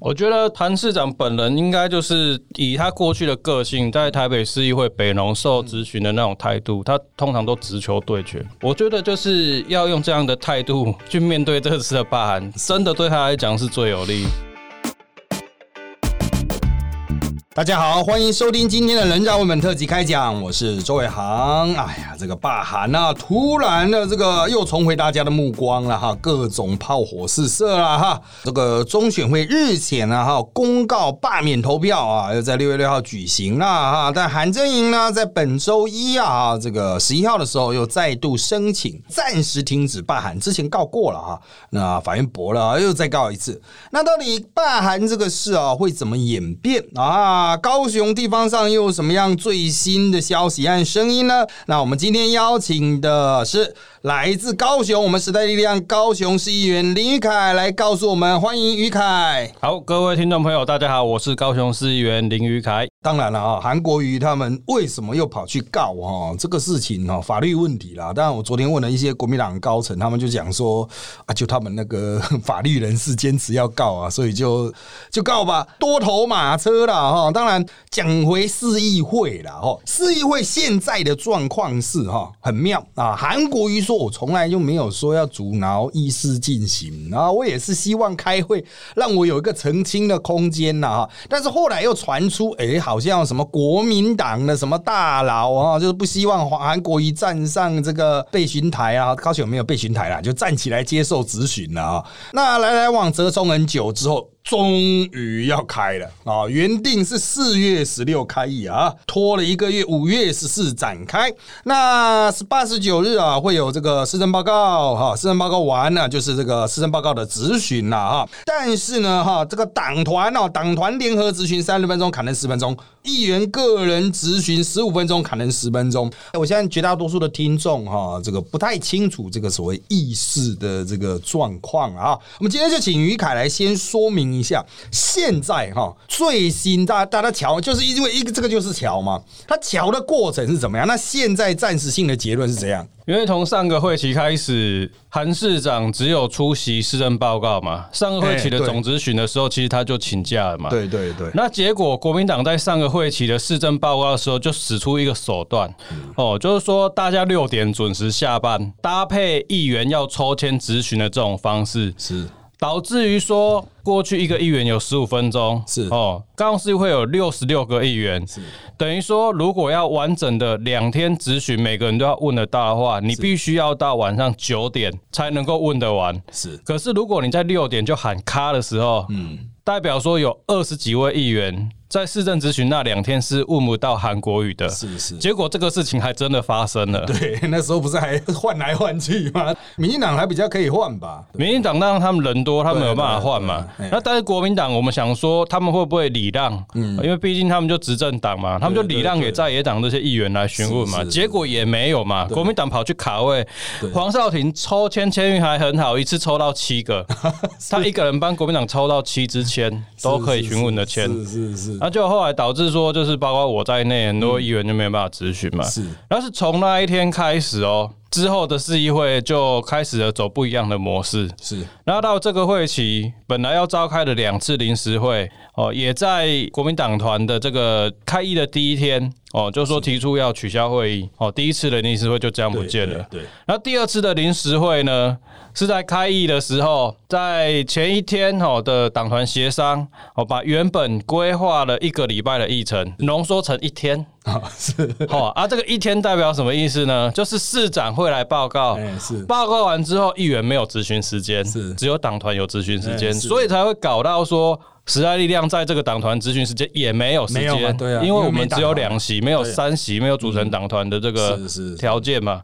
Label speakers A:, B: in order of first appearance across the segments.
A: 我觉得谭市长本人应该就是以他过去的个性，在台北市议会北农受咨询的那种态度，他通常都直球对决。我觉得就是要用这样的态度去面对这次的罢韩，真的对他来讲是最有利。
B: 大家好，欢迎收听今天的人造文本特辑开讲，我是周伟航。哎呀，这个罢韩啊，突然的这个又重回大家的目光了哈，各种炮火四射了哈。这个中选会日前呢哈公告罢免投票啊，要在六月六号举行了哈。但韩正营呢，在本周一啊，这个十一号的时候又再度申请暂时停止罢韩，之前告过了哈，那法院驳了，又再告一次。那到底罢韩这个事啊，会怎么演变啊？高雄地方上又有什么样最新的消息和声音呢？那我们今天邀请的是来自高雄，我们时代力量高雄市议员林宇凯来告诉我们，欢迎宇凯。
A: 好，各位听众朋友，大家好，我是高雄市议员林宇凯。
B: 当然了啊，韩国瑜他们为什么又跑去告哈这个事情哈法律问题啦？当然，我昨天问了一些国民党高层，他们就讲说啊，就他们那个 法律人士坚持要告啊，所以就就告吧，多头马车了哈。当然，讲回市议会了哈，市议会现在的状况是哈很妙啊。韩国瑜说我从来就没有说要阻挠议事进行啊，我也是希望开会让我有一个澄清的空间呐哈。但是后来又传出哎。好像什么国民党的什么大佬啊，就是不希望韩国瑜站上这个备询台啊，高雄没有备询台啦，就站起来接受质询了啊。那来来往折冲很久之后。终于要开了啊！原定是四月十六开议啊，拖了一个月，五月十四展开。那是八十九日啊，会有这个施政报告哈，施政报告完了就是这个施政报告的质询了哈。但是呢哈，这个党团哦，党团联合质询三十分钟，砍成十分钟；议员个人质询十五分钟，砍成十分钟。我现在绝大多数的听众哈，这个不太清楚这个所谓议事的这个状况啊。我们今天就请于凯来先说明。一下，现在哈最新大大家瞧，就是因为一个这个就是桥嘛，它桥的过程是怎么样？那现在暂时性的结论是怎样？
A: 因为从上个会期开始，韩市长只有出席市政报告嘛。上个会期的总咨询的时候，其实他就请假了嘛。
B: 对对对。
A: 那结果国民党在上个会期的市政报告的时候，就使出一个手段，哦，就是说大家六点准时下班，搭配议员要抽签咨询的这种方式
B: 是。
A: 导致于说，过去一个议员有十五分钟，
B: 是。
A: 哦，刚是会有六十六个议员，是。等于说，如果要完整的两天咨询，每个人都要问得到的话，你必须要到晚上九点才能够问得完。
B: 是，
A: 可是如果你在六点就喊卡的时候，嗯，代表说有二十几位议员。在市政咨询那两天是问不到韩国语的，
B: 是是。
A: 结果这个事情还真的发生了。
B: 对，那时候不是还换来换去吗？民进党还比较可以换吧？
A: 民进党让他们人多，他们有办法换嘛？那但是国民党，我们想说他们会不会礼让？嗯，因为毕竟他们就执政党嘛，他们就礼让给在野党这些议员来询问嘛。结果也没有嘛，国民党跑去卡位，黄少廷抽签签运还很好，一次抽到七个，他一个人帮国民党抽到七支签，都可以询问的签，
B: 是是是。
A: 那就后来导致说，就是包括我在内，很多议员就没有办法咨询嘛。
B: 是，
A: 然后是从那一天开始哦，之后的市议会就开始了走不一样的模式。
B: 是，
A: 然后到这个会期，本来要召开的两次临时会哦，也在国民党团的这个开议的第一天哦，就说提出要取消会议哦，第一次的临时会就这样不见了。
B: 对，
A: 然后第二次的临时会呢？是在开议的时候，在前一天哦的党团协商，哦把原本规划了一个礼拜的议程浓缩成一天
B: 啊，是
A: 好 啊，这个一天代表什么意思呢？就是市长会来报告，
B: 是
A: 报告完之后，议员没有咨询时间，
B: 是
A: 只有党团有咨询时间，所以才会搞到说。时代力量在这个党团咨询时间也没有时间，
B: 对啊，
A: 因为我们只有两席，没有三席，没有组成党团的这个条件嘛。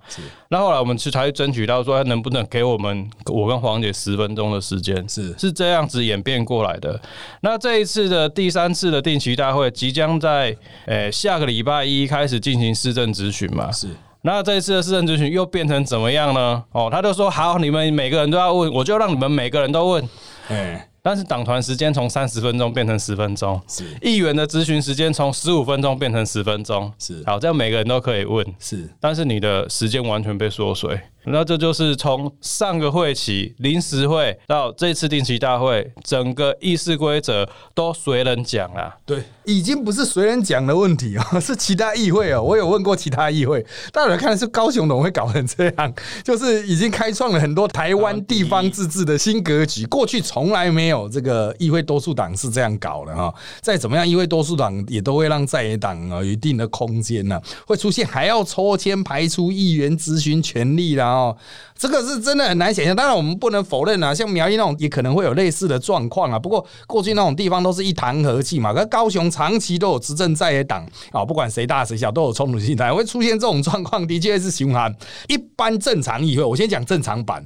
A: 那后来我们去才争取到说，能不能给我们我跟黄姐十分钟的时间？
B: 是
A: 是这样子演变过来的。那这一次的第三次的定期大会即将在诶下个礼拜一开始进行市政咨询嘛？
B: 是。
A: 那这一次的市政咨询又变成怎么样呢？哦，他就说好，你们每个人都要问，我就让你们每个人都问。哎。但是党团时间从三十分钟变成十分钟，
B: 是。
A: 议员的咨询时间从十五分钟变成十分钟，
B: 是。
A: 好，这样每个人都可以问，
B: 是，
A: 但是你的时间完全被缩水，那这就是从上个会期临时会到这次定期大会，整个议事规则都随人讲啦。
B: 对，已经不是随人讲的问题啊，是其他议会哦。我有问过其他议会，大家看是高雄怎么会搞成这样？就是已经开创了很多台湾地方自治的新格局，过去从来没有这个议会多数党是这样搞的哈。再怎么样，议会多数党也都会让在野党啊有一定的空间呢，会出现还要抽签排出议员咨询权利啦哦。这个是真的很难想象。当然，我们不能否认啊，像苗栗那种也可能会有类似的状况啊。不过过去那种地方都是一谈和气嘛，可高雄长期都有执政在野党啊，不管谁大谁小都有冲突心态，会出现这种状况，的确是循环。一般正常议会，我先讲正常版。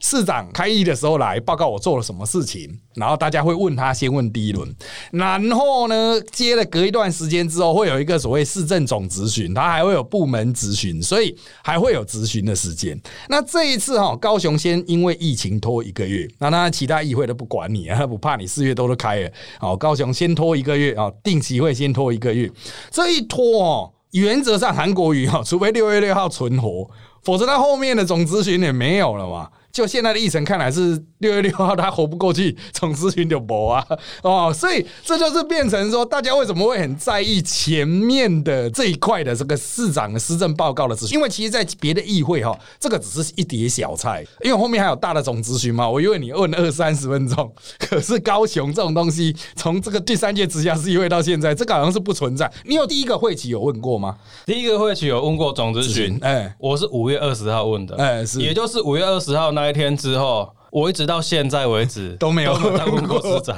B: 市长开议的时候来报告我做了什么事情，然后大家会问他先问第一轮，然后呢，接了隔一段时间之后会有一个所谓市政总咨询，他还会有部门咨询，所以还会有咨询的时间。那这一次哈，高雄先因为疫情拖一个月，那当然其他议会都不管你啊，不怕你四月多都开了，好，高雄先拖一个月啊，定期会先拖一个月，这一拖哦，原则上韩国瑜哈，除非六月六号存活，否则他后面的总咨询也没有了嘛。就现在的议程看来是六月六号他活不过去，总咨询就博啊哦，所以这就是变成说，大家为什么会很在意前面的这一块的这个市长的施政报告的咨询？因为其实，在别的议会哈，这个只是一碟小菜，因为后面还有大的总咨询嘛。我以为你问二三十分钟，可是高雄这种东西，从这个第三届直辖市议会到现在，这个好像是不存在。你有第一个会期有问过吗？
A: 第一个会期有问过总咨询，哎，我是五月二十号问的，哎，是，也就是五月二十号那。那天之后，我一直到现在为止
B: 都没有
A: 当过市长。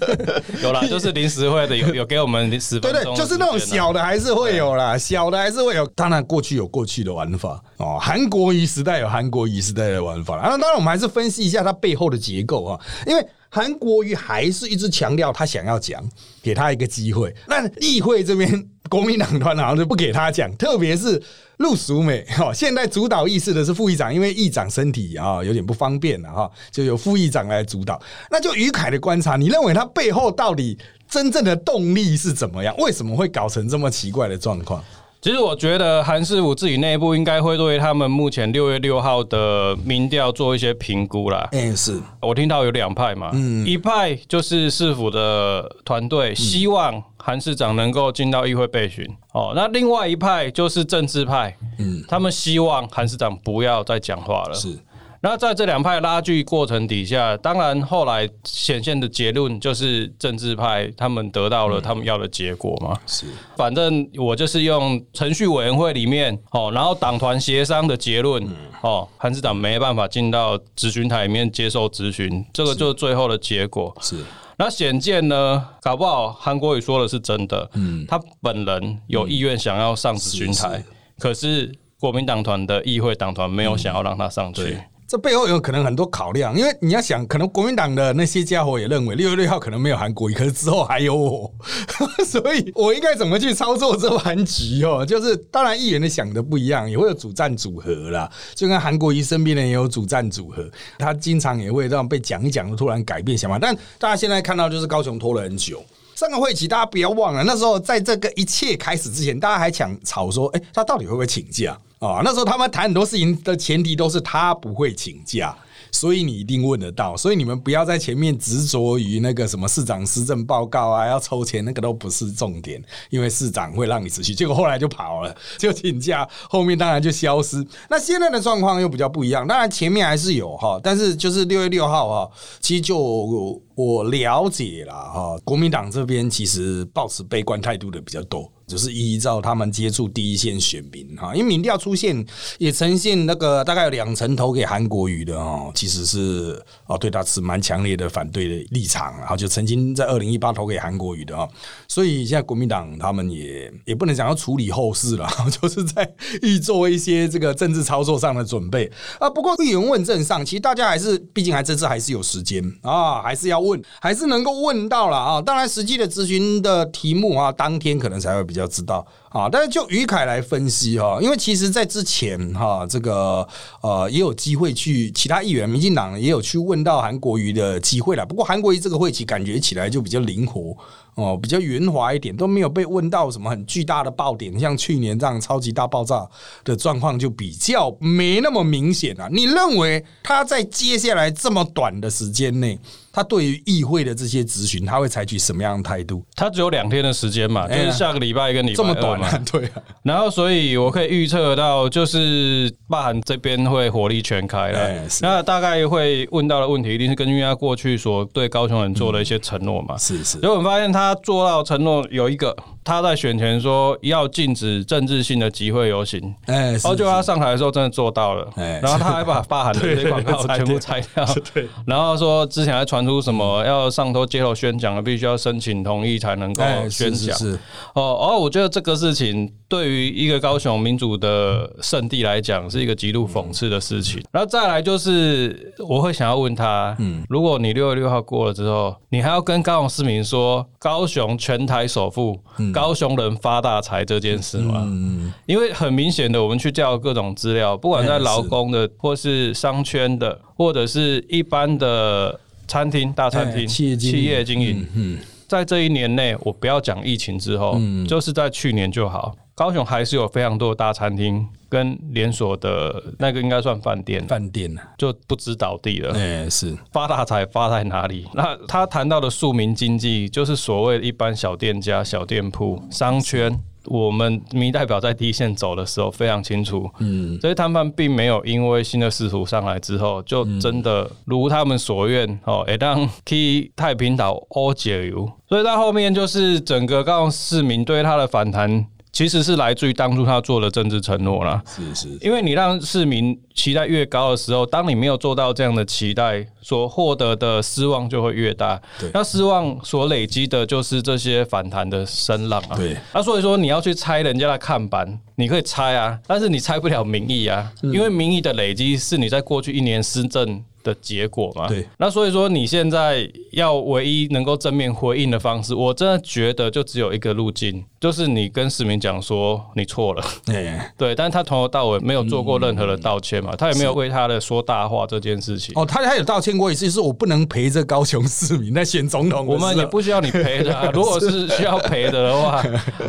A: 有啦，就是临时会的，有有给我们十分钟。
B: 对对，就是那种小的还是会有啦，小的还是会有。当然，过去有过去的玩法哦，韩国瑜时代有韩国瑜时代的玩法。那当然，我们还是分析一下它背后的结构啊，因为韩国瑜还是一直强调他想要讲，给他一个机会。那议会这边。国民党团好像就不给他讲，特别是陆淑美哈，现在主导议事的是副议长，因为议长身体啊有点不方便了哈，就由副议长来主导。那就于凯的观察，你认为他背后到底真正的动力是怎么样？为什么会搞成这么奇怪的状况？
A: 其实我觉得韩师傅自己内部应该会对他们目前六月六号的民调做一些评估啦。
B: 嗯，是
A: 我听到有两派嘛，嗯，一派就是市府的团队希望韩市长能够进到议会备询，哦，那另外一派就是政治派，嗯，他们希望韩市长不要再讲话了。
B: 是。
A: 那在这两派拉锯过程底下，当然后来显现的结论就是政治派他们得到了他们要的结果嘛。
B: 是，
A: 反正我就是用程序委员会里面哦，然后党团协商的结论哦，韩市长没办法进到咨询台里面接受咨询，这个就是最后的结果。
B: 是，
A: 那显见呢，搞不好韩国瑜说的是真的，嗯，他本人有意愿想要上咨询台，可是国民党团的议会党团没有想要让他上去。
B: 这背后有可能很多考量，因为你要想，可能国民党的那些家伙也认为六月六号可能没有韩国瑜，可是之后还有我，所以我应该怎么去操作这盘局哦？就是当然议员的想的不一样，也会有主战组合啦，就跟韩国瑜身边的也有主战组合，他经常也会让被讲一讲，突然改变想法。但大家现在看到就是高雄拖了很久，上个会期大家不要忘了，那时候在这个一切开始之前，大家还抢吵说，哎，他到底会不会请假？啊，那时候他们谈很多事情的前提都是他不会请假。所以你一定问得到，所以你们不要在前面执着于那个什么市长施政报告啊，要抽签，那个都不是重点，因为市长会让你持续，结果后来就跑了，就请假，后面当然就消失。那现在的状况又比较不一样，当然前面还是有哈，但是就是六月六号哈，其实就我了解了哈，国民党这边其实保持悲观态度的比较多。就是依照他们接触第一线选民哈，因为民调出现也呈现那个大概有两成投给韩国瑜的哦，其实是哦对他持蛮强烈的反对的立场，然后就曾经在二零一八投给韩国瑜的啊，所以现在国民党他们也也不能讲要处理后事了，就是在预做一些这个政治操作上的准备啊。不过议员问政上，其实大家还是毕竟还这次还是有时间啊，还是要问，还是能够问到了啊。当然实际的咨询的题目啊，当天可能才会比较。较知道啊。但是就于凯来分析哈，因为其实，在之前哈，这个呃也有机会去其他议员，民进党也有去问到韩国瑜的机会了。不过韩国瑜这个会期感觉起来就比较灵活。哦，比较圆滑一点，都没有被问到什么很巨大的爆点，像去年这样超级大爆炸的状况就比较没那么明显啊。你认为他在接下来这么短的时间内？他对于议会的这些咨询，他会采取什么样的态度？
A: 他只有两天的时间嘛，就是下个礼拜跟礼拜
B: 这么短
A: 嘛，
B: 对啊。
A: 然后，所以我可以预测到，就是霸韩这边会火力全开了。那大概会问到的问题，一定是根据他过去所对高雄人做的一些承诺嘛。
B: 是是。
A: 所以我们发现他做到承诺有一个。他在选前说要禁止政治性的集会游行，哎，然后就他上台的时候真的做到了，哎，然后他还把发函的这些广告全部拆掉，对，然后说之前还传出什么要上头街头宣讲必须要申请同意才能够宣讲，是。哦，哦，我觉得这个事情对于一个高雄民主的圣地来讲是一个极度讽刺的事情。然后再来就是我会想要问他，嗯，如果你六月六号过了之后，你还要跟高雄市民说高雄全台首富？高雄人发大财这件事吗？嗯，因为很明显的，我们去调各种资料，不管在劳工的，或是商圈的，或者是一般的餐厅、大餐厅、企业经营，嗯，在这一年内，我不要讲疫情之后，就是在去年就好。高雄还是有非常多的大餐厅跟连锁的那个应该算饭店，
B: 饭店
A: 就不知倒地了。
B: 哎，是
A: 发大财发在哪里？那他谈到的庶民经济，就是所谓一般小店家、小店铺、商圈。我们民代表在第一线走的时候非常清楚，嗯，这些摊贩并没有因为新的仕途上来之后，就真的如他们所愿哦，也让去太平岛欧解油。所以到后面就是整个高雄市民对他的反弹。其实是来自于当初他做的政治承诺啦。
B: 是是，
A: 因为你让市民期待越高的时候，当你没有做到这样的期待，所获得的失望就会越大。
B: 对，
A: 那失望所累积的就是这些反弹的声浪啊。
B: 对，
A: 那所以说你要去猜人家的看板，你可以猜啊，但是你猜不了民意啊，因为民意的累积是你在过去一年施政。的结果嘛，
B: 对，
A: 那所以说你现在要唯一能够正面回应的方式，我真的觉得就只有一个路径，就是你跟市民讲说你错了，对，对，但是他从头到尾没有做过任何的道歉嘛，他也没有为他的说大话这件事情。
B: 哦，他他有道歉过一次，是我不能陪着高雄市民在选总统，
A: 我们也不需要你陪的，如果是需要陪的的话，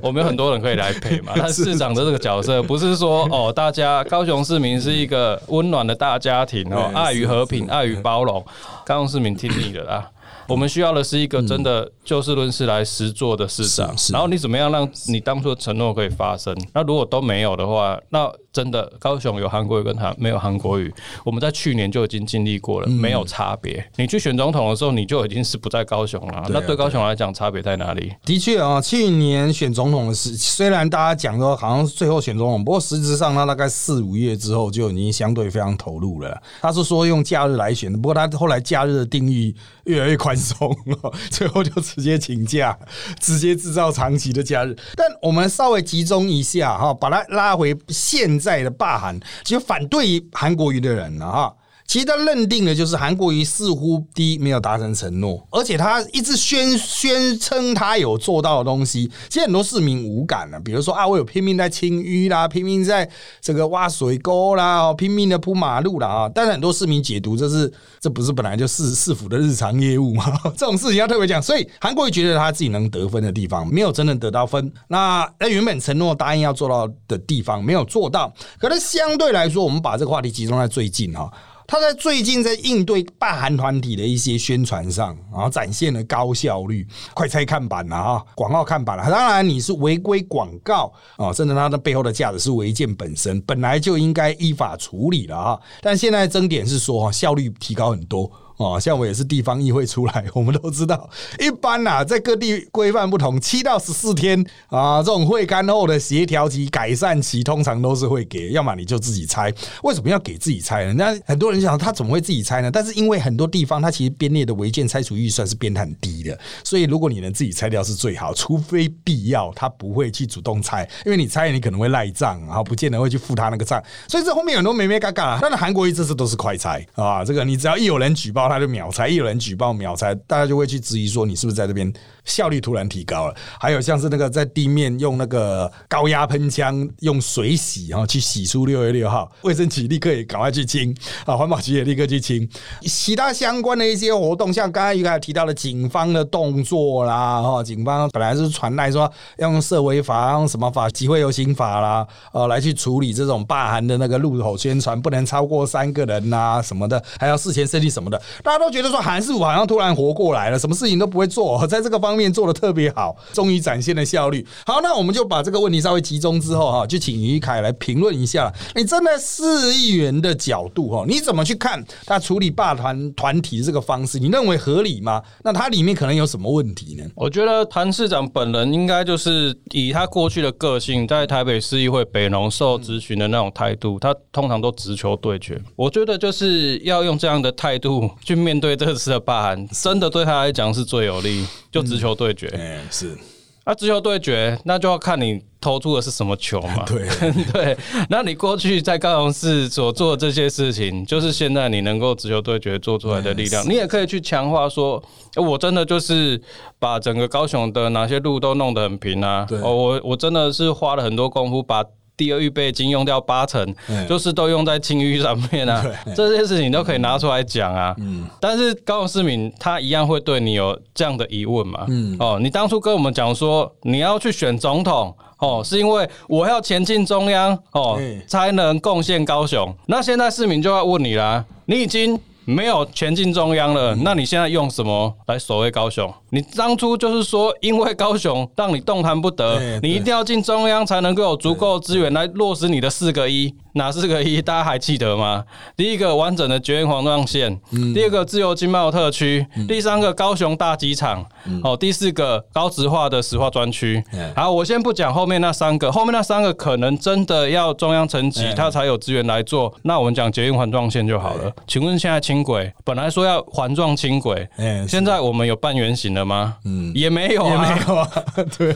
A: 我们有很多人可以来陪嘛。但市长的这个角色不是说哦，大家高雄市民是一个温暖的大家庭哦，爱与和平。爱与包容，高雄市民听你的啦。我们需要的是一个真的就事论事来实做的市长，然后你怎么样让你当初的承诺可以发生？那如果都没有的话，那真的高雄有韩国语跟他没有韩国语，我们在去年就已经经历过了，没有差别。你去选总统的时候，你就已经是不在高雄了。那对高雄来讲，差别在哪里？
B: 的确啊，去年选总统的时，虽然大家讲说好像最后选总统，不过实质上他大概四五月之后就已经相对非常投入了。他是说用假日来选的，不过他后来假日的定义越来越宽。松，最后就直接请假，直接制造长期的假日。但我们稍微集中一下哈，把它拉回现在的霸韩，就反对韩国瑜的人了哈。其实他认定的就是韩国瑜似乎第一没有达成承诺，而且他一直宣宣称他有做到的东西，其实很多市民无感了。比如说啊，我有拼命在清淤啦，拼命在这个挖水沟啦，拼命的铺马路啦啊。但是很多市民解读这是这不是本来就市市府的日常业务吗？这种事情要特别讲。所以韩国瑜觉得他自己能得分的地方没有真正得到分，那那原本承诺答应要做到的地方没有做到。可是相对来说，我们把这个话题集中在最近哈。他在最近在应对霸韩团体的一些宣传上，然后展现了高效率，快拆看板了哈，广告看板了。当然你是违规广告啊，甚至它的背后的价值是违建本身，本来就应该依法处理了哈。但现在争点是说效率提高很多。哦，像我也是地方议会出来，我们都知道，一般呐，在各地规范不同，七到十四天啊，这种会刊后的协调期、改善期，通常都是会给，要么你就自己拆。为什么要给自己拆呢？那很多人想，他怎么会自己拆呢？但是因为很多地方，它其实编列的违建拆除预算是编的很低的，所以如果你能自己拆掉是最好，除非必要，他不会去主动拆，因为你拆你可能会赖账，然后不见得会去付他那个账。所以这后面很多没没嘎嘎。但是韩国一这次都是快拆啊，这个你只要一有人举报。他就秒裁，一有人举报秒裁，大家就会去质疑说你是不是在这边效率突然提高了？还有像是那个在地面用那个高压喷枪用水洗哈去洗出六月六号，卫生局立刻也赶快去清啊，环保局也立刻去清，其他相关的一些活动，像刚才一开始提到的警方的动作啦，哈，警方本来是传来说要用社违法，用什么法集会游行法啦，呃，来去处理这种罢韩的那个路口宣传，不能超过三个人呐，什么的，还要事前设计什么的，大家都觉得说韩师傅好像突然活过来了，什么事情都不会做，在这个方方面做的特别好，终于展现了效率。好，那我们就把这个问题稍微集中之后哈，就请于凯来评论一下，你站在市议员的角度哈，你怎么去看他处理霸团团体这个方式？你认为合理吗？那它里面可能有什么问题呢？
A: 我觉得谭市长本人应该就是以他过去的个性，在台北市议会北农受咨询的那种态度，他通常都直球对决。我觉得就是要用这样的态度去面对这次的霸韩，真的对他来讲是最有利，就直球对决。
B: 嗯，是。
A: 那直球对决，那就要看你投出的是什么球嘛。
B: 对
A: 对，那你过去在高雄市所做的这些事情，就是现在你能够直球对决做出来的力量。你也可以去强化说，我真的就是把整个高雄的哪些路都弄得很平啊。哦，我我真的是花了很多功夫把。第二预备金用掉八成，就是都用在清淤上面啊，这些事情都可以拿出来讲啊。嗯，但是高雄市民他一样会对你有这样的疑问嘛？嗯，哦，你当初跟我们讲说你要去选总统，哦，是因为我要前进中央，哦，才能贡献高雄。那现在市民就要问你啦，你已经。没有前进中央了，那你现在用什么来守卫高雄？你当初就是说，因为高雄让你动弹不得，你一定要进中央才能够有足够资源来落实你的四个一。哪四个一？大家还记得吗？第一个完整的绝缘环状线，第二个自由经贸特区，第三个高雄大机场，哦，第四个高值化的石化专区。好，我先不讲后面那三个，后面那三个可能真的要中央层级，它才有资源来做。那我们讲捷运环状线就好了。请问现在轻轨本来说要环状轻轨，现在我们有半圆形了吗？嗯，也没有，
B: 也没有啊。对，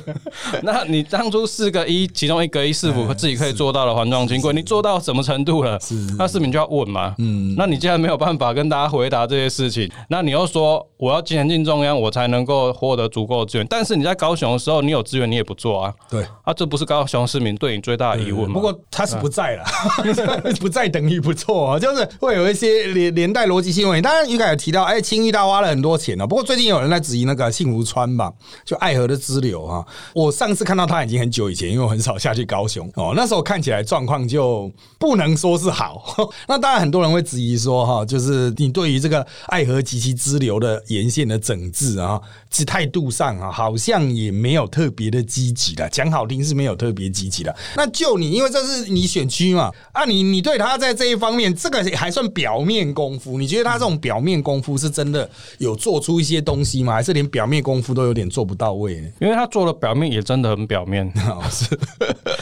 A: 那你当初四个一，其中一个一是否自己可以做到的环状轻轨？你做到。什么程度了？那市民就要问嘛。嗯，那你既然没有办法跟大家回答这些事情，那你又说我要前进中央，我才能够获得足够的资源。但是你在高雄的时候，你有资源你也不做啊。
B: 对
A: 啊，这不是高雄市民对你最大的疑问吗？
B: 不过他是不在了，不在等于不错，就是会有一些连连带逻辑性问题。当然，于凯有提到，哎，青玉大花了很多钱哦。不过最近有人在质疑那个幸福川吧，就爱河的支流啊。我上次看到他已经很久以前，因为我很少下去高雄哦。那时候看起来状况就。不能说是好，那当然很多人会质疑说，哈，就是你对于这个爱河及其支流的沿线的整治啊，其态度上啊，好像也没有特别的积极的，讲好听是没有特别积极的。那就你，因为这是你选区嘛，啊，你你对他在这一方面，这个还算表面功夫，你觉得他这种表面功夫是真的有做出一些东西吗？还是连表面功夫都有点做不到位？
A: 因为他做的表面也真的很表面，
B: 是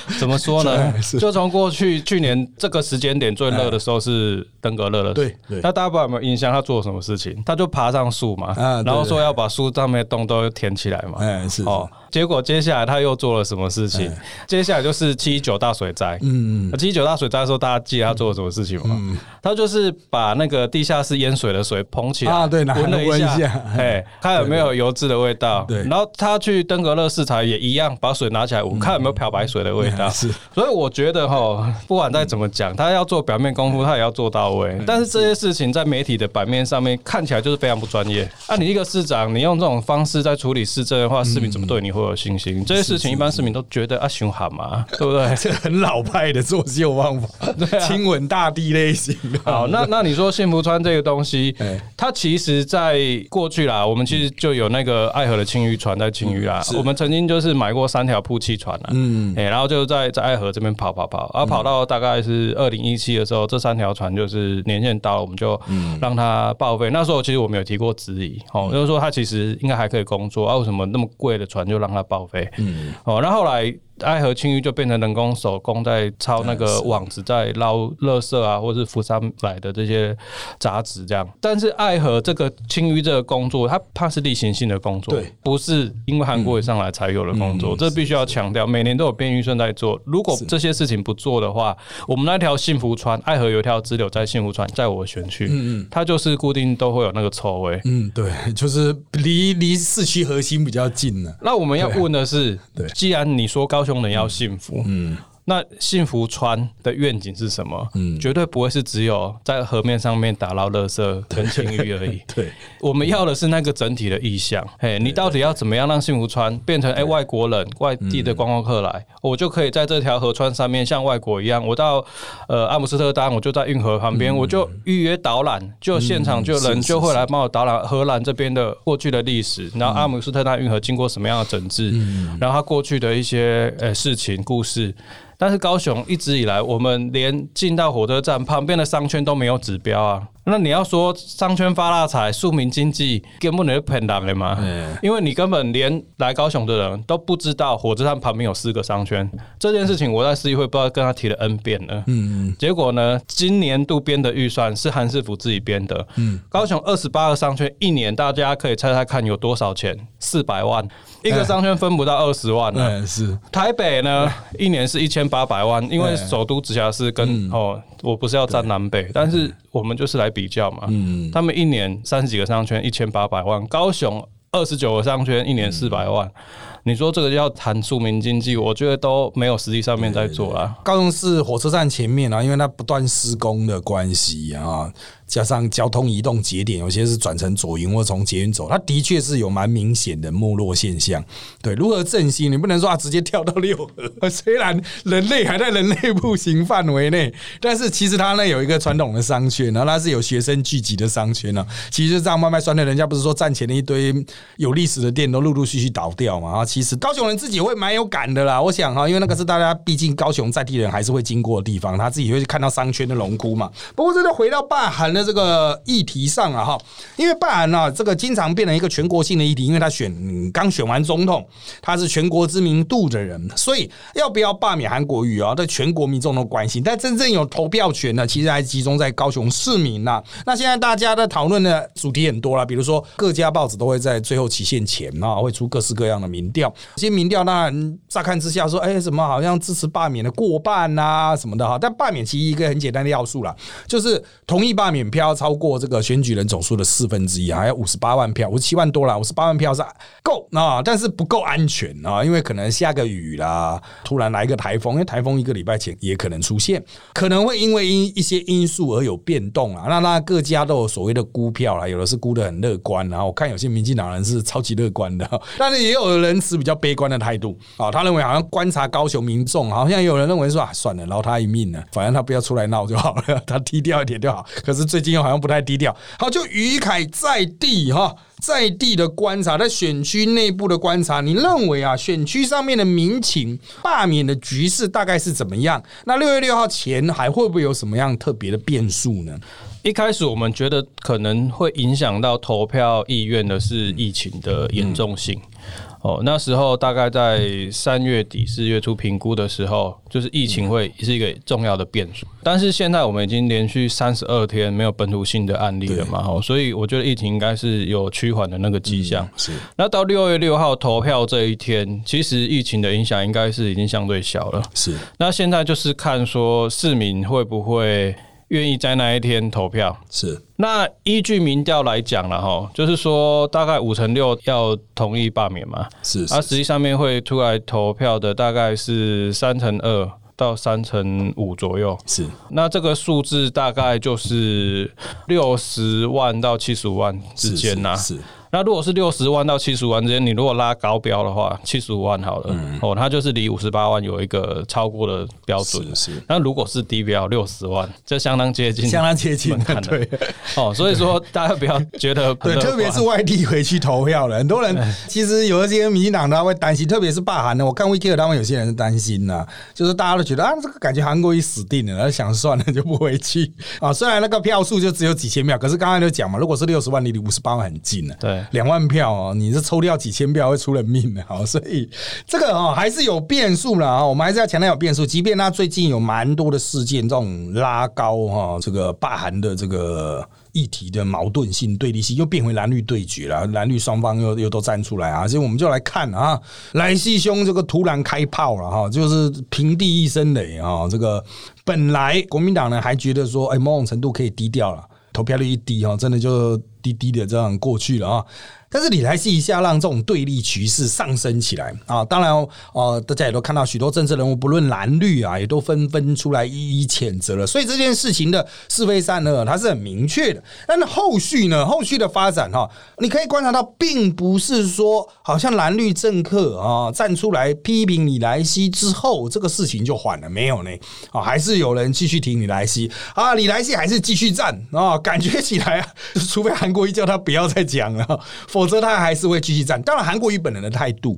A: 怎么说呢？就从过去去年。这个时间点最热的时候是登革热的，
B: 对。
A: 那大家不知道有没有印象？他做了什么事情？他就爬上树嘛，然后说要把树上面的洞都填起来嘛。
B: 哎，是哦。
A: 结果接下来他又做了什么事情？接下来就是七九大水灾。嗯嗯。七九大水灾的时候，大家记得他做了什么事情吗？他就是把那个地下室淹水的水捧起来
B: 啊，对，闻了一下，
A: 哎，看有没有油脂的味道。对。然后他去登革热视察也一样，把水拿起来闻，看有没有漂白水的味道。
B: 是。
A: 所以我觉得哈，不管再怎么讲，他要做表面功夫，他也要做到位。但是这些事情在媒体的版面上面看起来就是非常不专业。啊，你一个市长，你用这种方式在处理市政的话，市民怎么对你会有信心？这些事情一般市民都觉得啊，熊喊嘛，对不对？
B: 这很老派的作秀方法，亲吻大地类型。
A: 好，那那你说幸福川这个东西，它其实在过去啦，我们其实就有那个爱河的青鱼船在青鱼啦。我们曾经就是买过三条铺气船啦，嗯，哎，然后就在在爱河这边跑跑跑，然后跑到大概是二零一七的时候，这三条船就是年限到了，我们就让它报废。那时候其实我们有提过质疑，哦，就是说它其实应该还可以工作，啊，为什么那么贵的船就让它报废？嗯，哦，然后后来爱河清淤就变成人工手工在抄那个网子，在捞垃圾啊，或是浮山来的这些杂质这样。但是爱河这个清淤这个工作，它它是例行性的工作，
B: 对，
A: 不是因为韩国也上来才有的工作，这必须要强调。每年都有编预算在做，如果这些事情不做的话，我们那条幸福川爱河有一条支流在幸福川，在我选区，嗯嗯，它就是固定都会有那个臭味，
B: 嗯，对，就是离离市区核心比较近了。
A: 那我们要问的是，对，既然你说高雄人要幸福，嗯。那幸福川的愿景是什么？嗯，绝对不会是只有在河面上面打捞垃圾跟青鱼而已。
B: 对，
A: 我们要的是那个整体的意向。嘿，你到底要怎么样让幸福川变成哎外国人、外地的观光客来，我就可以在这条河川上面像外国一样，我到呃阿姆斯特丹，我就在运河旁边，我就预约导览，就现场就人就会来帮我导览荷兰这边的过去的历史，然后阿姆斯特丹运河经过什么样的整治，然后它过去的一些呃事情故事。但是高雄一直以来，我们连进到火车站旁边的商圈都没有指标啊。那你要说商圈发大财、庶民经济，根本就骗人的嘛。因为你根本连来高雄的人都不知道火车站旁边有四个商圈这件事情，我在市议会不知道跟他提了 N 遍了。嗯嗯。结果呢，今年度编的预算是韩世福自己编的。嗯。高雄二十八个商圈，一年大家可以猜猜看有多少钱？四百万。一个商圈分不到二十万
B: 呢。是。
A: 台北呢，一年是一千八百万，因为首都直辖市跟哦，我不是要占南北，但是我们就是来比较嘛。嗯。他们一年三十几个商圈，一千八百万。高雄二十九个商圈，一年四百万。你说这个要谈庶民经济，我觉得都没有实际上面在做啊。
B: 高雄市火车站前面啊，因为它不断施工的关系啊。加上交通移动节点，有些是转成左营或从捷运走，它的确是有蛮明显的没落现象。对，如何振兴？你不能说啊，直接跳到六合。虽然人类还在人类步行范围内，但是其实它呢有一个传统的商圈，然后它是有学生聚集的商圈呢。其实这样慢慢算的，人家不是说站前的一堆有历史的店都陆陆续续倒掉嘛？啊，其实高雄人自己会蛮有感的啦。我想哈，因为那个是大家毕竟高雄在地人还是会经过的地方，他自己会去看到商圈的龙窟嘛。不过这个回到霸韩。那这个议题上啊，哈，因为拜韩呢，这个经常变成一个全国性的议题，因为他选刚选完总统，他是全国知名度的人，所以要不要罢免韩国瑜啊，对全国民众都关心。但真正有投票权呢，其实还集中在高雄市民呐。那现在大家的讨论的主题很多了，比如说各家报纸都会在最后期限前啊，会出各式各样的民调。这些民调当然乍看之下说，哎，什么好像支持罢免的过半啊什么的哈。但罢免其实一个很简单的要素啦，就是同意罢免。票超过这个选举人总数的四分之一，还有五十八万票，五十七万多了，五十八万票是够啊，但是不够安全啊，因为可能下个雨啦，突然来一个台风，因为台风一个礼拜前也可能出现，可能会因为因一些因素而有变动啊。那那各家都有所谓的估票啦，有的是估的很乐观，然后我看有些民进党人是超级乐观的，但是也有人持比较悲观的态度啊。他认为好像观察高雄民众，好像有人认为说啊，算了，饶他一命了，反正他不要出来闹就好了，他低调一点就好。可是最近好像不太低调，好，就于凯在地哈，在地的观察，在选区内部的观察，你认为啊，选区上面的民情罢免的局势大概是怎么样？那六月六号前还会不会有什么样特别的变数呢？
A: 一开始我们觉得可能会影响到投票意愿的是疫情的严重性。哦，那时候大概在三月底四月初评估的时候，就是疫情会是一个重要的变数。但是现在我们已经连续三十二天没有本土性的案例了嘛，哦，所以我觉得疫情应该是有趋缓的那个迹象。
B: 是。
A: 那到六月六号投票这一天，其实疫情的影响应该是已经相对小了。
B: 是。
A: 那现在就是看说市民会不会。愿意在那一天投票。
B: 是。
A: 那依据民调来讲了哈，就是说大概五成六要同意罢免嘛，
B: 是
A: 而实际上面会出来投票的大概是三成二到三成五左右，
B: 是。
A: 那这个数字大概就是六十万到七十五万之间呐，
B: 是。
A: 那如果是六十万到七十五万之间，你如果拉高标的话，七十五万好了，哦，它就是离五十八万有一个超过的标准。
B: 是。
A: 那如果是低标六十万，这相当接近，
B: 相当接近的。对。
A: 哦，所以说大家不要觉得，
B: 对，特别是外地回去投票的很多人，其实有一些民进党他会担心，特别是罢韩的。我看 v k 他们有些人是担心呐，就是大家都觉得啊，这个感觉韩国已死定了，然后想算了就不回去啊。虽然那个票数就只有几千票，可是刚才就讲嘛，如果是六十万，离离五十八万很近了。
A: 对。
B: 两万票哦，你是抽掉几千票会出人命的，好，所以这个哦还是有变数了啊，我们还是要强调有变数，即便他最近有蛮多的事件这种拉高哈，这个罢韩的这个。议题的矛盾性、对立性又变回蓝绿对决了，蓝绿双方又又都站出来啊！所以我们就来看啊，莱西兄这个突然开炮了哈，就是平地一声雷啊！这个本来国民党呢还觉得说，哎，某种程度可以低调了，投票率一低啊，真的就低低的这样过去了啊。但是李莱西一下让这种对立局势上升起来啊！当然哦，大家也都看到许多政治人物，不论蓝绿啊，也都纷纷出来一一谴责了。所以这件事情的是非善恶，它是很明确的。但是后续呢？后续的发展哈，你可以观察到，并不是说好像蓝绿政客啊站出来批评李莱西之后，这个事情就缓了，没有呢啊，还是有人继续挺李莱西啊，李莱西还是继续站啊，感觉起来啊，除非韩国一叫他不要再讲了，否。否则他还是会继续战。当然，韩国瑜本人的态度。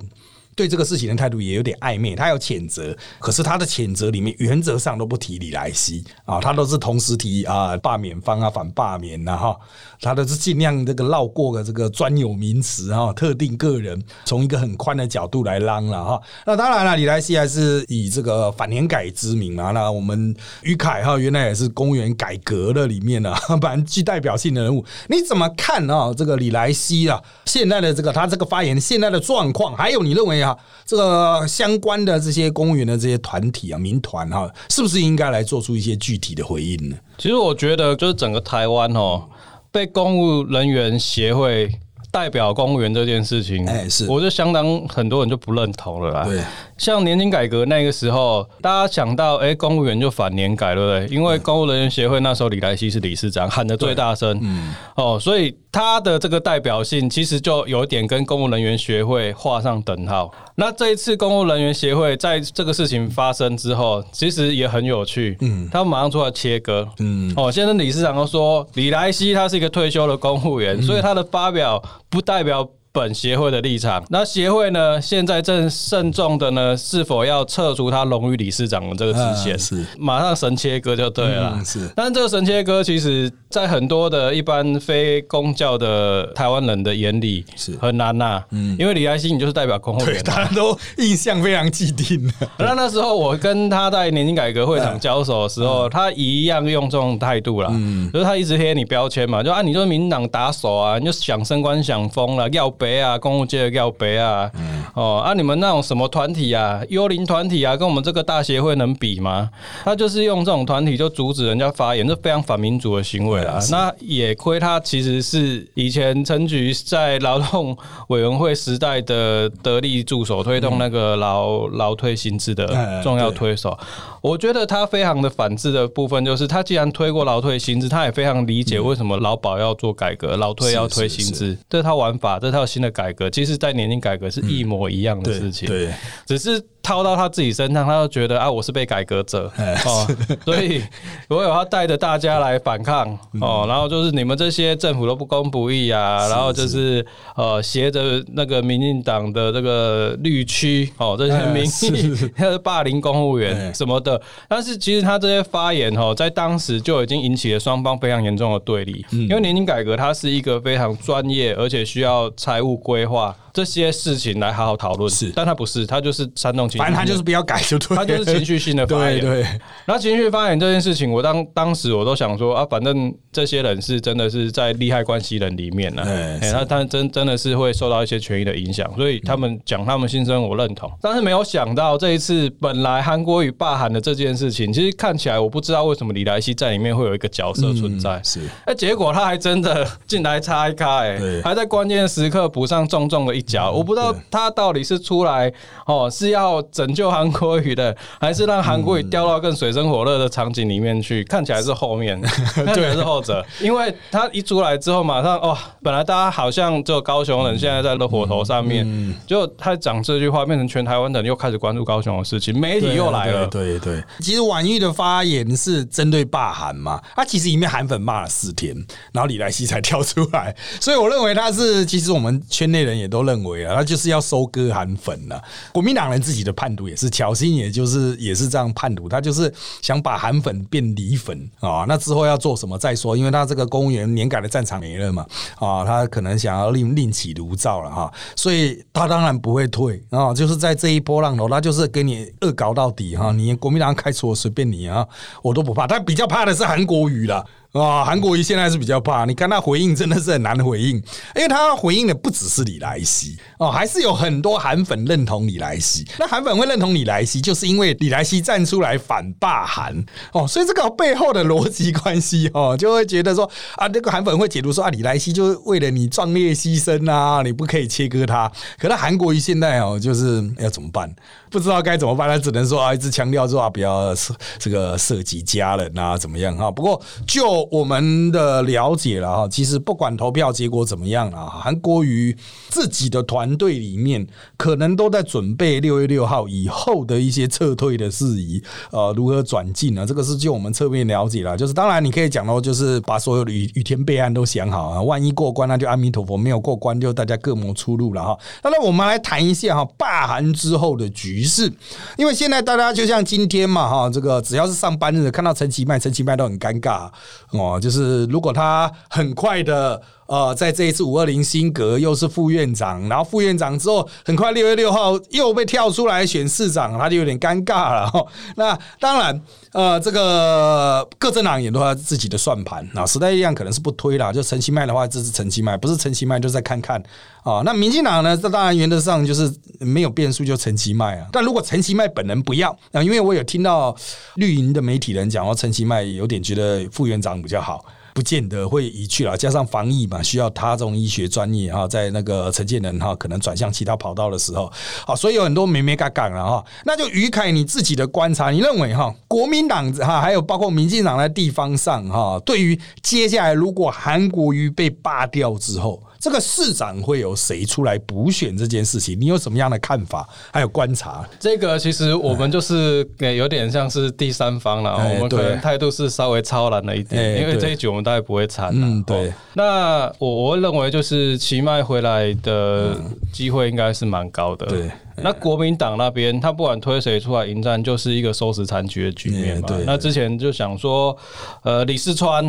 B: 对这个事情的态度也有点暧昧，他有谴责，可是他的谴责里面原则上都不提李莱西啊，他都是同时提啊罢免方啊反罢免呐哈，他都是尽量这个绕过了这个专有名词啊，特定个人从一个很宽的角度来嚷了哈。那当然了，李莱西还是以这个反年改之名嘛。那我们于凯哈原来也是公园改革的里面呢，蛮具代表性的人物。你怎么看啊？这个李莱西啊，现在的这个他这个发言现在的状况，还有你认为啊啊？这个相关的这些公务员的这些团体啊，民团哈，是不是应该来做出一些具体的回应呢？
A: 其实我觉得，就是整个台湾哦，被公务人员协会代表公务员这件事情，哎，是，我就相当很多人就不认同了啦。对。像年金改革那个时候，大家想到哎，公务员就反年改，对不对？因为公务人员协会那时候李来熙是理事长，喊的最大声，嗯，哦，所以他的这个代表性其实就有点跟公务人员协会画上等号。那这一次公务人员协会在这个事情发生之后，其实也很有趣，嗯，他们马上出来切割，嗯，哦，现在理事长都说李来熙他是一个退休的公务员，所以他的发表不代表。本协会的立场，那协会呢？现在正慎重的呢，是否要撤除他荣誉理事长的这个职衔？是马上神切割就对了。是，但这个神切割，其实在很多的一般非公教的台湾人的眼里是很难呐。嗯，因为李来兴你就是代表公务员，
B: 大家都印象非常既定。
A: 那那时候我跟他在年金改革会场交手的时候，他一样用这种态度啦。嗯，就是他一直贴你标签嘛，就啊，你就是民党打手啊，你就想升官想疯了，要被。啊，公务界的要背啊，哦啊，你们那种什么团体啊，幽灵团体啊，跟我们这个大协会能比吗？他就是用这种团体就阻止人家发言，这非常反民主的行为啊。那也亏他其实是以前陈局在劳动委员会时代的得力助手，推动那个劳劳退薪资的重要推手。我觉得他非常的反制的部分，就是他既然推过劳退薪资，他也非常理解为什么劳保要做改革，劳退要推薪资，这套玩法，这套新的改革，其实在年龄改革是一模一样的事情，对，只是。套到他自己身上，他就觉得啊，我是被改革者。哦，所以我有要带着大家来反抗。哦，然后就是你们这些政府都不公不义啊，然后就是呃，携着那个民进党的这个绿区哦，这些民意，他是 霸凌公务员什么的。但是其实他这些发言哦，在当时就已经引起了双方非常严重的对立，因为年金改革它是一个非常专业而且需要财务规划。这些事情来好好讨论，是，但他不是，他就是煽动情绪，
B: 反正他就是不要改就对，
A: 他就是情绪性的发言。对，然后情绪发言这件事情，我当当时我都想说啊，反正这些人是真的是在利害关系人里面呢，哎，他他真真的是会受到一些权益的影响，所以他们讲他们心声，我认同。但是没有想到这一次，本来韩国语罢韩的这件事情，其实看起来我不知道为什么李莱西在里面会有一个角色存在，是，哎，结果他还真的进来拆开，哎，还在关键时刻补上重重的一。脚我不知道他到底是出来哦是要拯救韩国语的，还是让韩国语掉到更水深火热的场景里面去？看起来是后面，对，是后者。因为他一出来之后，马上哦，本来大家好像就高雄人现在在热火头上面，就他讲这句话，变成全台湾人又开始关注高雄的事情，媒体又来了。
B: 对对，其实婉玉的发言是针对罢韩嘛，他其实里面韩粉骂了四天，然后李来熙才跳出来，所以我认为他是，其实我们圈内人也都认。为啊，他就是要收割韩粉了。国民党人自己的叛徒也是，巧心也就是也是这样叛徒，他就是想把韩粉变李粉啊。那之后要做什么再说，因为他这个公务员年改的战场没了嘛啊，他可能想要另另起炉灶了哈，所以他当然不会退啊，就是在这一波浪头，他就是给你恶搞到底哈。你国民党开除我随便你啊，我都不怕，他比较怕的是韩国瑜了。啊，韩国瑜现在是比较怕，你看他回应真的是很难回应，因为他回应的不只是李来西哦，还是有很多韩粉认同李来西。那韩粉会认同李来西，就是因为李来西站出来反霸韩哦，所以这个背后的逻辑关系哦，就会觉得说啊，这个韩粉会解读说啊，李来西就是为了你壮烈牺牲啊，你不可以切割他。可是韩国瑜现在哦，就是要怎么办？不知道该怎么办，他只能说啊，一直强调说啊，不要这个涉及家人啊，怎么样哈？不过就我们的了解了哈，其实不管投票结果怎么样啊，韩国瑜自己的团队里面可能都在准备六月六号以后的一些撤退的事宜，呃，如何转进呢？这个是就我们侧面了解了。就是当然你可以讲到，就是把所有的雨雨天备案都想好啊，万一过关那就阿弥陀佛，没有过关就大家各谋出路了哈。那我们来谈一下哈，罢韩之后的局。势，因为现在大家就像今天嘛，哈，这个只要是上班日，看到陈其迈，陈其迈都很尴尬哦。就是如果他很快的。呃，在这一次五二零新格又是副院长，然后副院长之后，很快六月六号又被跳出来选市长，他就有点尴尬了。那当然，呃，这个各政党也都有自己的算盘啊。时代力量可能是不推了，就陈其迈的话支持陈其迈，不是陈其迈就再看看啊。那民进党呢，这当然原则上就是没有变数，就陈其迈啊。但如果陈其迈本人不要啊，因为我有听到绿营的媒体人讲说，陈其迈有点觉得副院长比较好。不见得会移去了，加上防疫嘛，需要他这种医学专业哈，在那个承建人哈，可能转向其他跑道的时候，好，所以有很多没没嘎嘎了哈。那就于凯你自己的观察，你认为哈，国民党哈，还有包括民进党在地方上哈，对于接下来如果韩国瑜被罢掉之后。这个市长会有谁出来补选这件事情？你有什么样的看法？还有观察？
A: 这个其实我们就是有点像是第三方了，我们可能态度是稍微超然了一点，因为这一局我们大概不会参。
B: 嗯，对。
A: 那我我认为就是奇迈回来的机会应该是蛮高的。
B: 对。
A: 那国民党那边，他不管推谁出来迎战，就是一个收拾残局的局面嘛。那之前就想说，呃，李世川，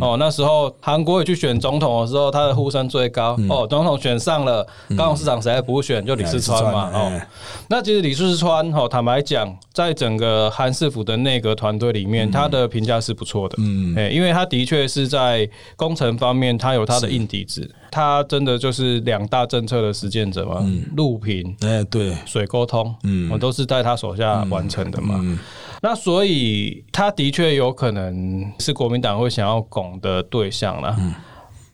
A: 哦，那时候韩国也去选总统的时候，他的呼声最高。哦，总统选上了，高雄市长谁还补选？就李世川嘛。哦，那其实李世川，哦，坦白讲，在整个韩世福的内阁团队里面，他的评价是不错的。嗯，哎，因为他的确是在工程方面，他有他的硬底子。他真的就是两大政策的实践者嘛？路平，
B: 哎，对，
A: 水沟通，嗯，我都是在他手下完成的嘛。那所以他的确有可能是国民党会想要拱的对象了，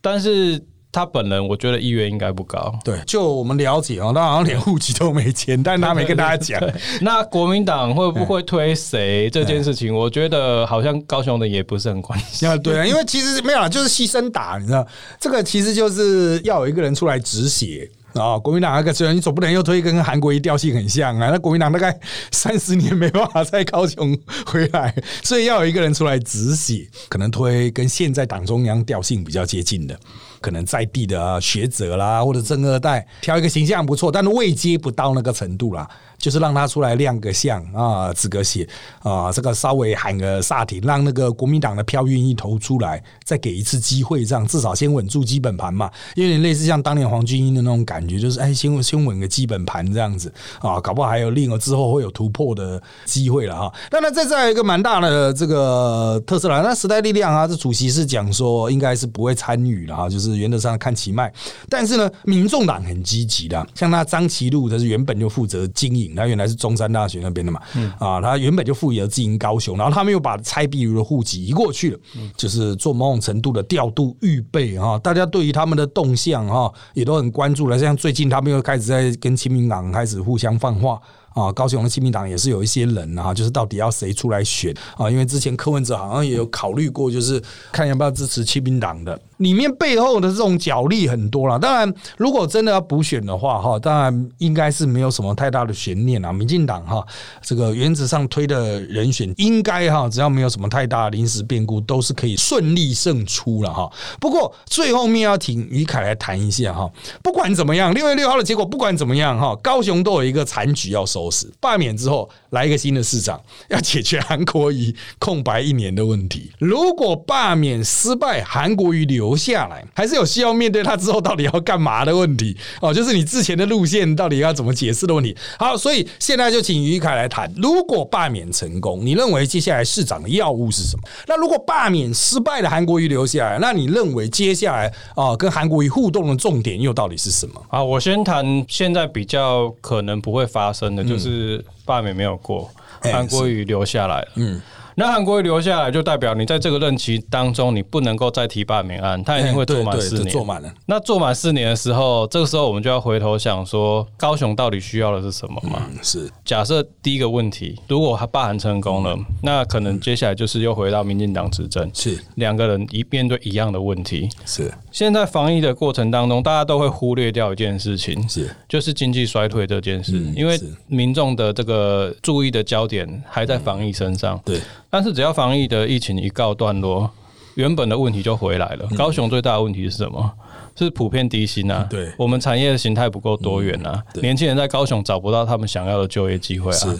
A: 但是。他本人我觉得意愿应该不高。
B: 对，就我们了解哦，他好像连户籍都没签，但他没跟大家讲。
A: 那国民党会不 会推谁这件事情，我觉得好像高雄的也不是很关心。
B: 啊，对啊，因为其实没有，就是牺牲打，你知道，这个其实就是要有一个人出来止血啊。国民党那个虽然你总不能又推跟韩国一调性很像啊，那国民党大概 三十年没办法在高雄回来，所以要有一个人出来止血，可能推跟现在党中央调性比较接近的。可能在地的学者啦，或者正二代，挑一个形象不错，但是位阶不到那个程度啦。就是让他出来亮个相啊，指个血啊，这个稍微喊个煞停，让那个国民党的票愿意投出来，再给一次机会，这样至少先稳住基本盘嘛。有点类似像当年黄俊英的那种感觉，就是哎，先先稳个基本盘这样子啊，搞不好还有另一个之后会有突破的机会了哈。那那这再一个蛮大的这个特色啦，那时代力量啊，这主席是讲说应该是不会参与了哈，就是原则上看其脉。但是呢，民众党很积极的，像那张其禄，他是原本就负责经营。他原来是中山大学那边的嘛，啊，他原本就负责经营高雄，然后他们又把蔡壁如的户籍移过去了，就是做某种程度的调度预备哈。大家对于他们的动向哈，也都很关注了。像最近他们又开始在跟亲民党开始互相放话。啊，高雄的亲民党也是有一些人啊，就是到底要谁出来选啊？因为之前柯文哲好像也有考虑过，就是看要不要支持亲民党的，里面背后的这种角力很多了。当然，如果真的要补选的话，哈，当然应该是没有什么太大的悬念啊。民进党哈，这个原则上推的人选，应该哈，只要没有什么太大临时变故，都是可以顺利胜出了哈。不过最后面要请于凯来谈一下哈，不管怎么样，六月六号的结果不管怎么样哈，高雄都有一个残局要收。拾。罢免之后来一个新的市长，要解决韩国瑜空白一年的问题。如果罢免失败，韩国瑜留下来，还是有需要面对他之后到底要干嘛的问题哦，就是你之前的路线到底要怎么解释的问题。好，所以现在就请于凯来谈，如果罢免成功，你认为接下来市长的要物是什么？那如果罢免失败的韩国瑜留下来，那你认为接下来啊跟韩国瑜互动的重点又到底是什么？
A: 啊，我先谈现在比较可能不会发生的，就是罢免没有过，韩国瑜留下来了。嗯。那韩国瑜留下来，就代表你在这个任期当中，你不能够再提罢免案，他一定会做满四年。
B: 做满了。
A: 那做满四年的时候，这个时候我们就要回头想说，高雄到底需要的是什么嘛？
B: 是。
A: 假设第一个问题，如果他罢韩成功了，那可能接下来就是又回到民进党执政，
B: 是
A: 两个人一面对一样的问题。
B: 是。
A: 现在防疫的过程当中，大家都会忽略掉一件事情，
B: 是
A: 就是经济衰退这件事，因为民众的这个注意的焦点还在防疫身上。
B: 对。
A: 但是只要防疫的疫情一告段落，原本的问题就回来了。高雄最大的问题是什么？是普遍低薪啊。
B: 对，
A: 我们产业的形态不够多元啊。年轻人在高雄找不到他们想要的就业机会啊。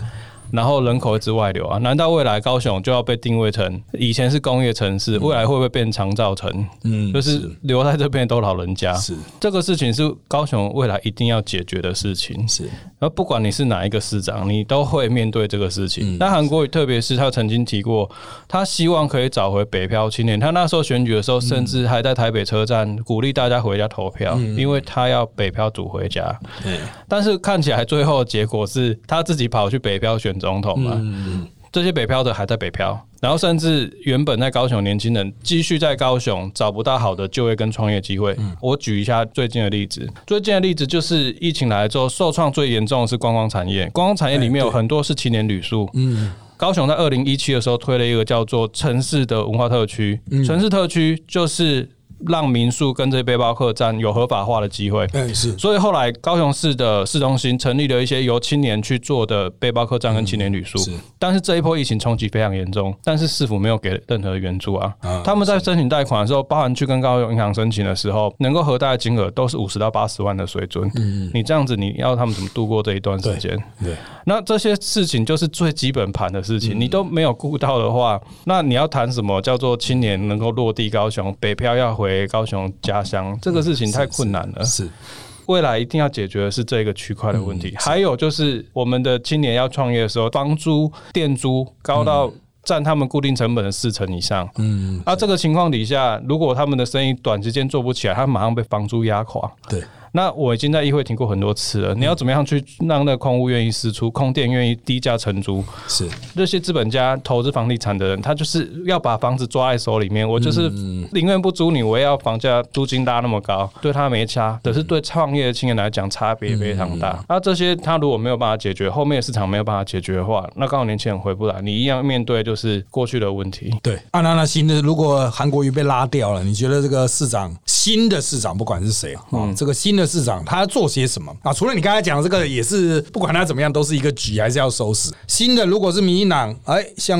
A: 然后人口一直外流啊，难道未来高雄就要被定位成以前是工业城市，未来会不会变长照城？嗯，就是留在这边都老人家。
B: 是
A: 这个事情是高雄未来一定要解决的事情。
B: 是，
A: 而不管你是哪一个市长，你都会面对这个事情。那韩国特别是他曾经提过，他希望可以找回北漂青年。他那时候选举的时候，甚至还在台北车站鼓励大家回家投票，因为他要北漂组回家。
B: 对，
A: 但是看起来最后结果是他自己跑去北漂选。总统嘛，这些北漂的还在北漂，然后甚至原本在高雄年轻人继续在高雄找不到好的就业跟创业机会。我举一下最近的例子，最近的例子就是疫情来之后受创最严重的是观光产业，观光产业里面有很多是青年旅宿。嗯，高雄在二零一七的时候推了一个叫做城市的文化特区，城市特区就是。让民宿跟这些背包客栈有合法化的机会，
B: 嗯是，
A: 所以后来高雄市的市中心成立了一些由青年去做的背包客栈跟青年旅宿，但是这一波疫情冲击非常严重，但是市府没有给任何援助啊。他们在申请贷款的时候，包含去跟高雄银行申请的时候，能够核贷的金额都是五十到八十万的水准。嗯，你这样子，你要他们怎么度过这一段时间？
B: 对，
A: 那这些事情就是最基本盘的事情，你都没有顾到的话，那你要谈什么叫做青年能够落地高雄，北漂要回？回高雄家乡这个事情太困难了，
B: 是
A: 未来一定要解决的是这个区块的问题。还有就是我们的青年要创业的时候，房租、店租高到占他们固定成本的四成以上。嗯，啊，这个情况底下，如果他们的生意短时间做不起来，他马上被房租压垮。
B: 对。
A: 那我已经在议会听过很多次了。你要怎么样去让那个空屋愿意释出，空店愿意低价承租？
B: 是
A: 这些资本家投资房地产的人，他就是要把房子抓在手里面。我就是宁愿不租你，我也要房价租金拉那么高，对他没差。可是对创业的青年来讲，差别非常大。那这些他如果没有办法解决，后面市场没有办法解决的话，那刚好年轻人回不来，你一样面对就是过去的问题。
B: 对，啊，那那新的如果韩国瑜被拉掉了，你觉得这个市长新的市长不管是谁啊，这个新的市长他要做些什么啊？除了你刚才讲的这个，也是不管他怎么样，都是一个局，还是要收拾新的。如果是民进党，哎，像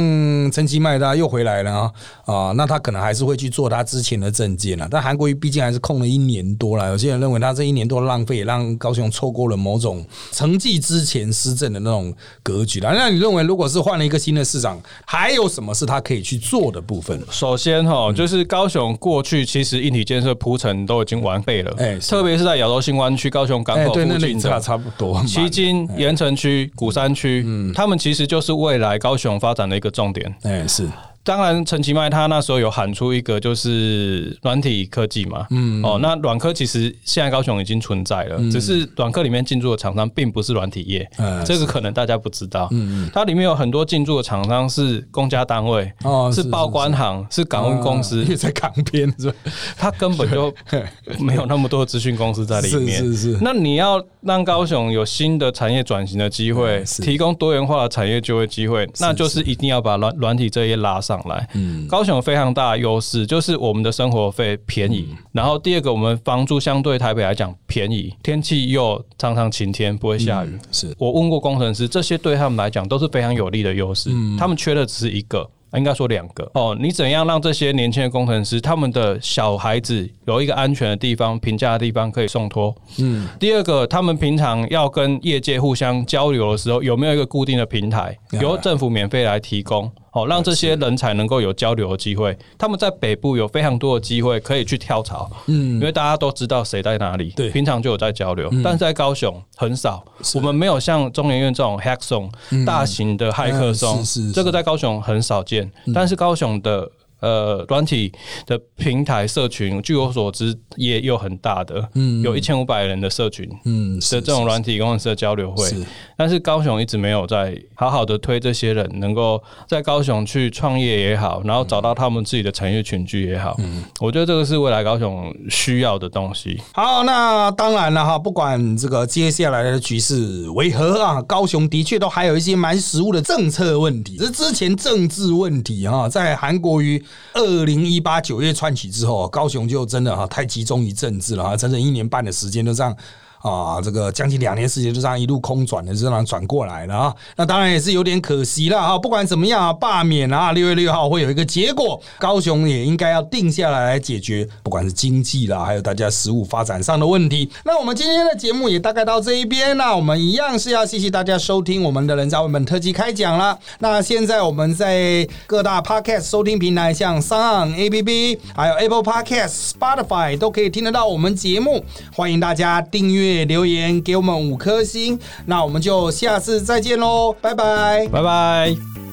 B: 陈其迈他又回来了啊啊，那他可能还是会去做他之前的政见了。但韩国瑜毕竟还是空了一年多了，有些人认为他这一年多浪费，让高雄错过了某种成绩之前施政的那种格局了。那你认为，如果是换了一个新的市长，还有什么是他可以去做的部分？
A: 首先哈，就是高雄过去其实硬体建设铺陈都已经完备了，哎，特别是在亚洲新湾。区高雄港口附近
B: 的差不多，
A: 旗津盐城区、鼓山区，嗯，他们其实就是未来高雄发展的一个重点。
B: 哎，是。
A: 当然，陈其迈他那时候有喊出一个就是软体科技嘛，嗯，哦，那软科其实现在高雄已经存在了，只是软科里面进驻的厂商并不是软体业，这个可能大家不知道，嗯它里面有很多进驻的厂商是公家单位，哦，是报关行，是港务公司，
B: 在港边是吧？
A: 他根本就 没有那么多资讯公司在里面，
B: 是是是。
A: 那你要让高雄有新的产业转型的机会，提供多元化的产业就业机会，那就是一定要把软软体这些拉上。来，嗯，高雄有非常大的优势，就是我们的生活费便宜。然后第二个，我们房租相对台北来讲便宜，天气又常常晴天，不会下雨。
B: 是
A: 我问过工程师，这些对他们来讲都是非常有利的优势。他们缺的只是一个。应该说两个哦。你怎样让这些年轻的工程师，他们的小孩子有一个安全的地方、评价的地方可以送托？嗯。第二个，他们平常要跟业界互相交流的时候，有没有一个固定的平台，由政府免费来提供？哦，让这些人才能够有交流的机会。他们在北部有非常多的机会可以去跳槽，嗯，因为大家都知道谁在哪里，
B: 对，
A: 平常就有在交流。但是在高雄很少，我们没有像中研院这种 Hack Zone 大型的骇客松，这个在高雄很少见。但是高雄的。呃，软体的平台社群，据我所知也有很大的，嗯，有一千五百人的社群，嗯，的这种软体工程师的交流会。但是高雄一直没有在好好的推这些人，能够在高雄去创业也好，然后找到他们自己的产业群聚也好，嗯，我觉得这个是未来高雄需要的东西。
B: 好，那当然了哈，不管这个接下来的局势为何啊，高雄的确都还有一些蛮实务的政策问题，这之前政治问题哈，在韩国瑜。二零一八九月串起之后，高雄就真的哈太集中于政治了哈，整整一年半的时间都这样。啊，这个将近两年时间就这样一路空转的，就这样转过来了啊。那当然也是有点可惜了啊。不管怎么样啊，罢免啊，六月六号会有一个结果，高雄也应该要定下来来解决，不管是经济啦，还有大家实物发展上的问题。那我们今天的节目也大概到这一边，那我们一样是要谢谢大家收听我们的人造文本特辑开讲了。那现在我们在各大 podcast 收听平台，像 Sound A P P，还有 Apple Podcast、Spotify 都可以听得到我们节目，欢迎大家订阅阅。留言给我们五颗星，那我们就下次再见喽，拜拜，
A: 拜拜。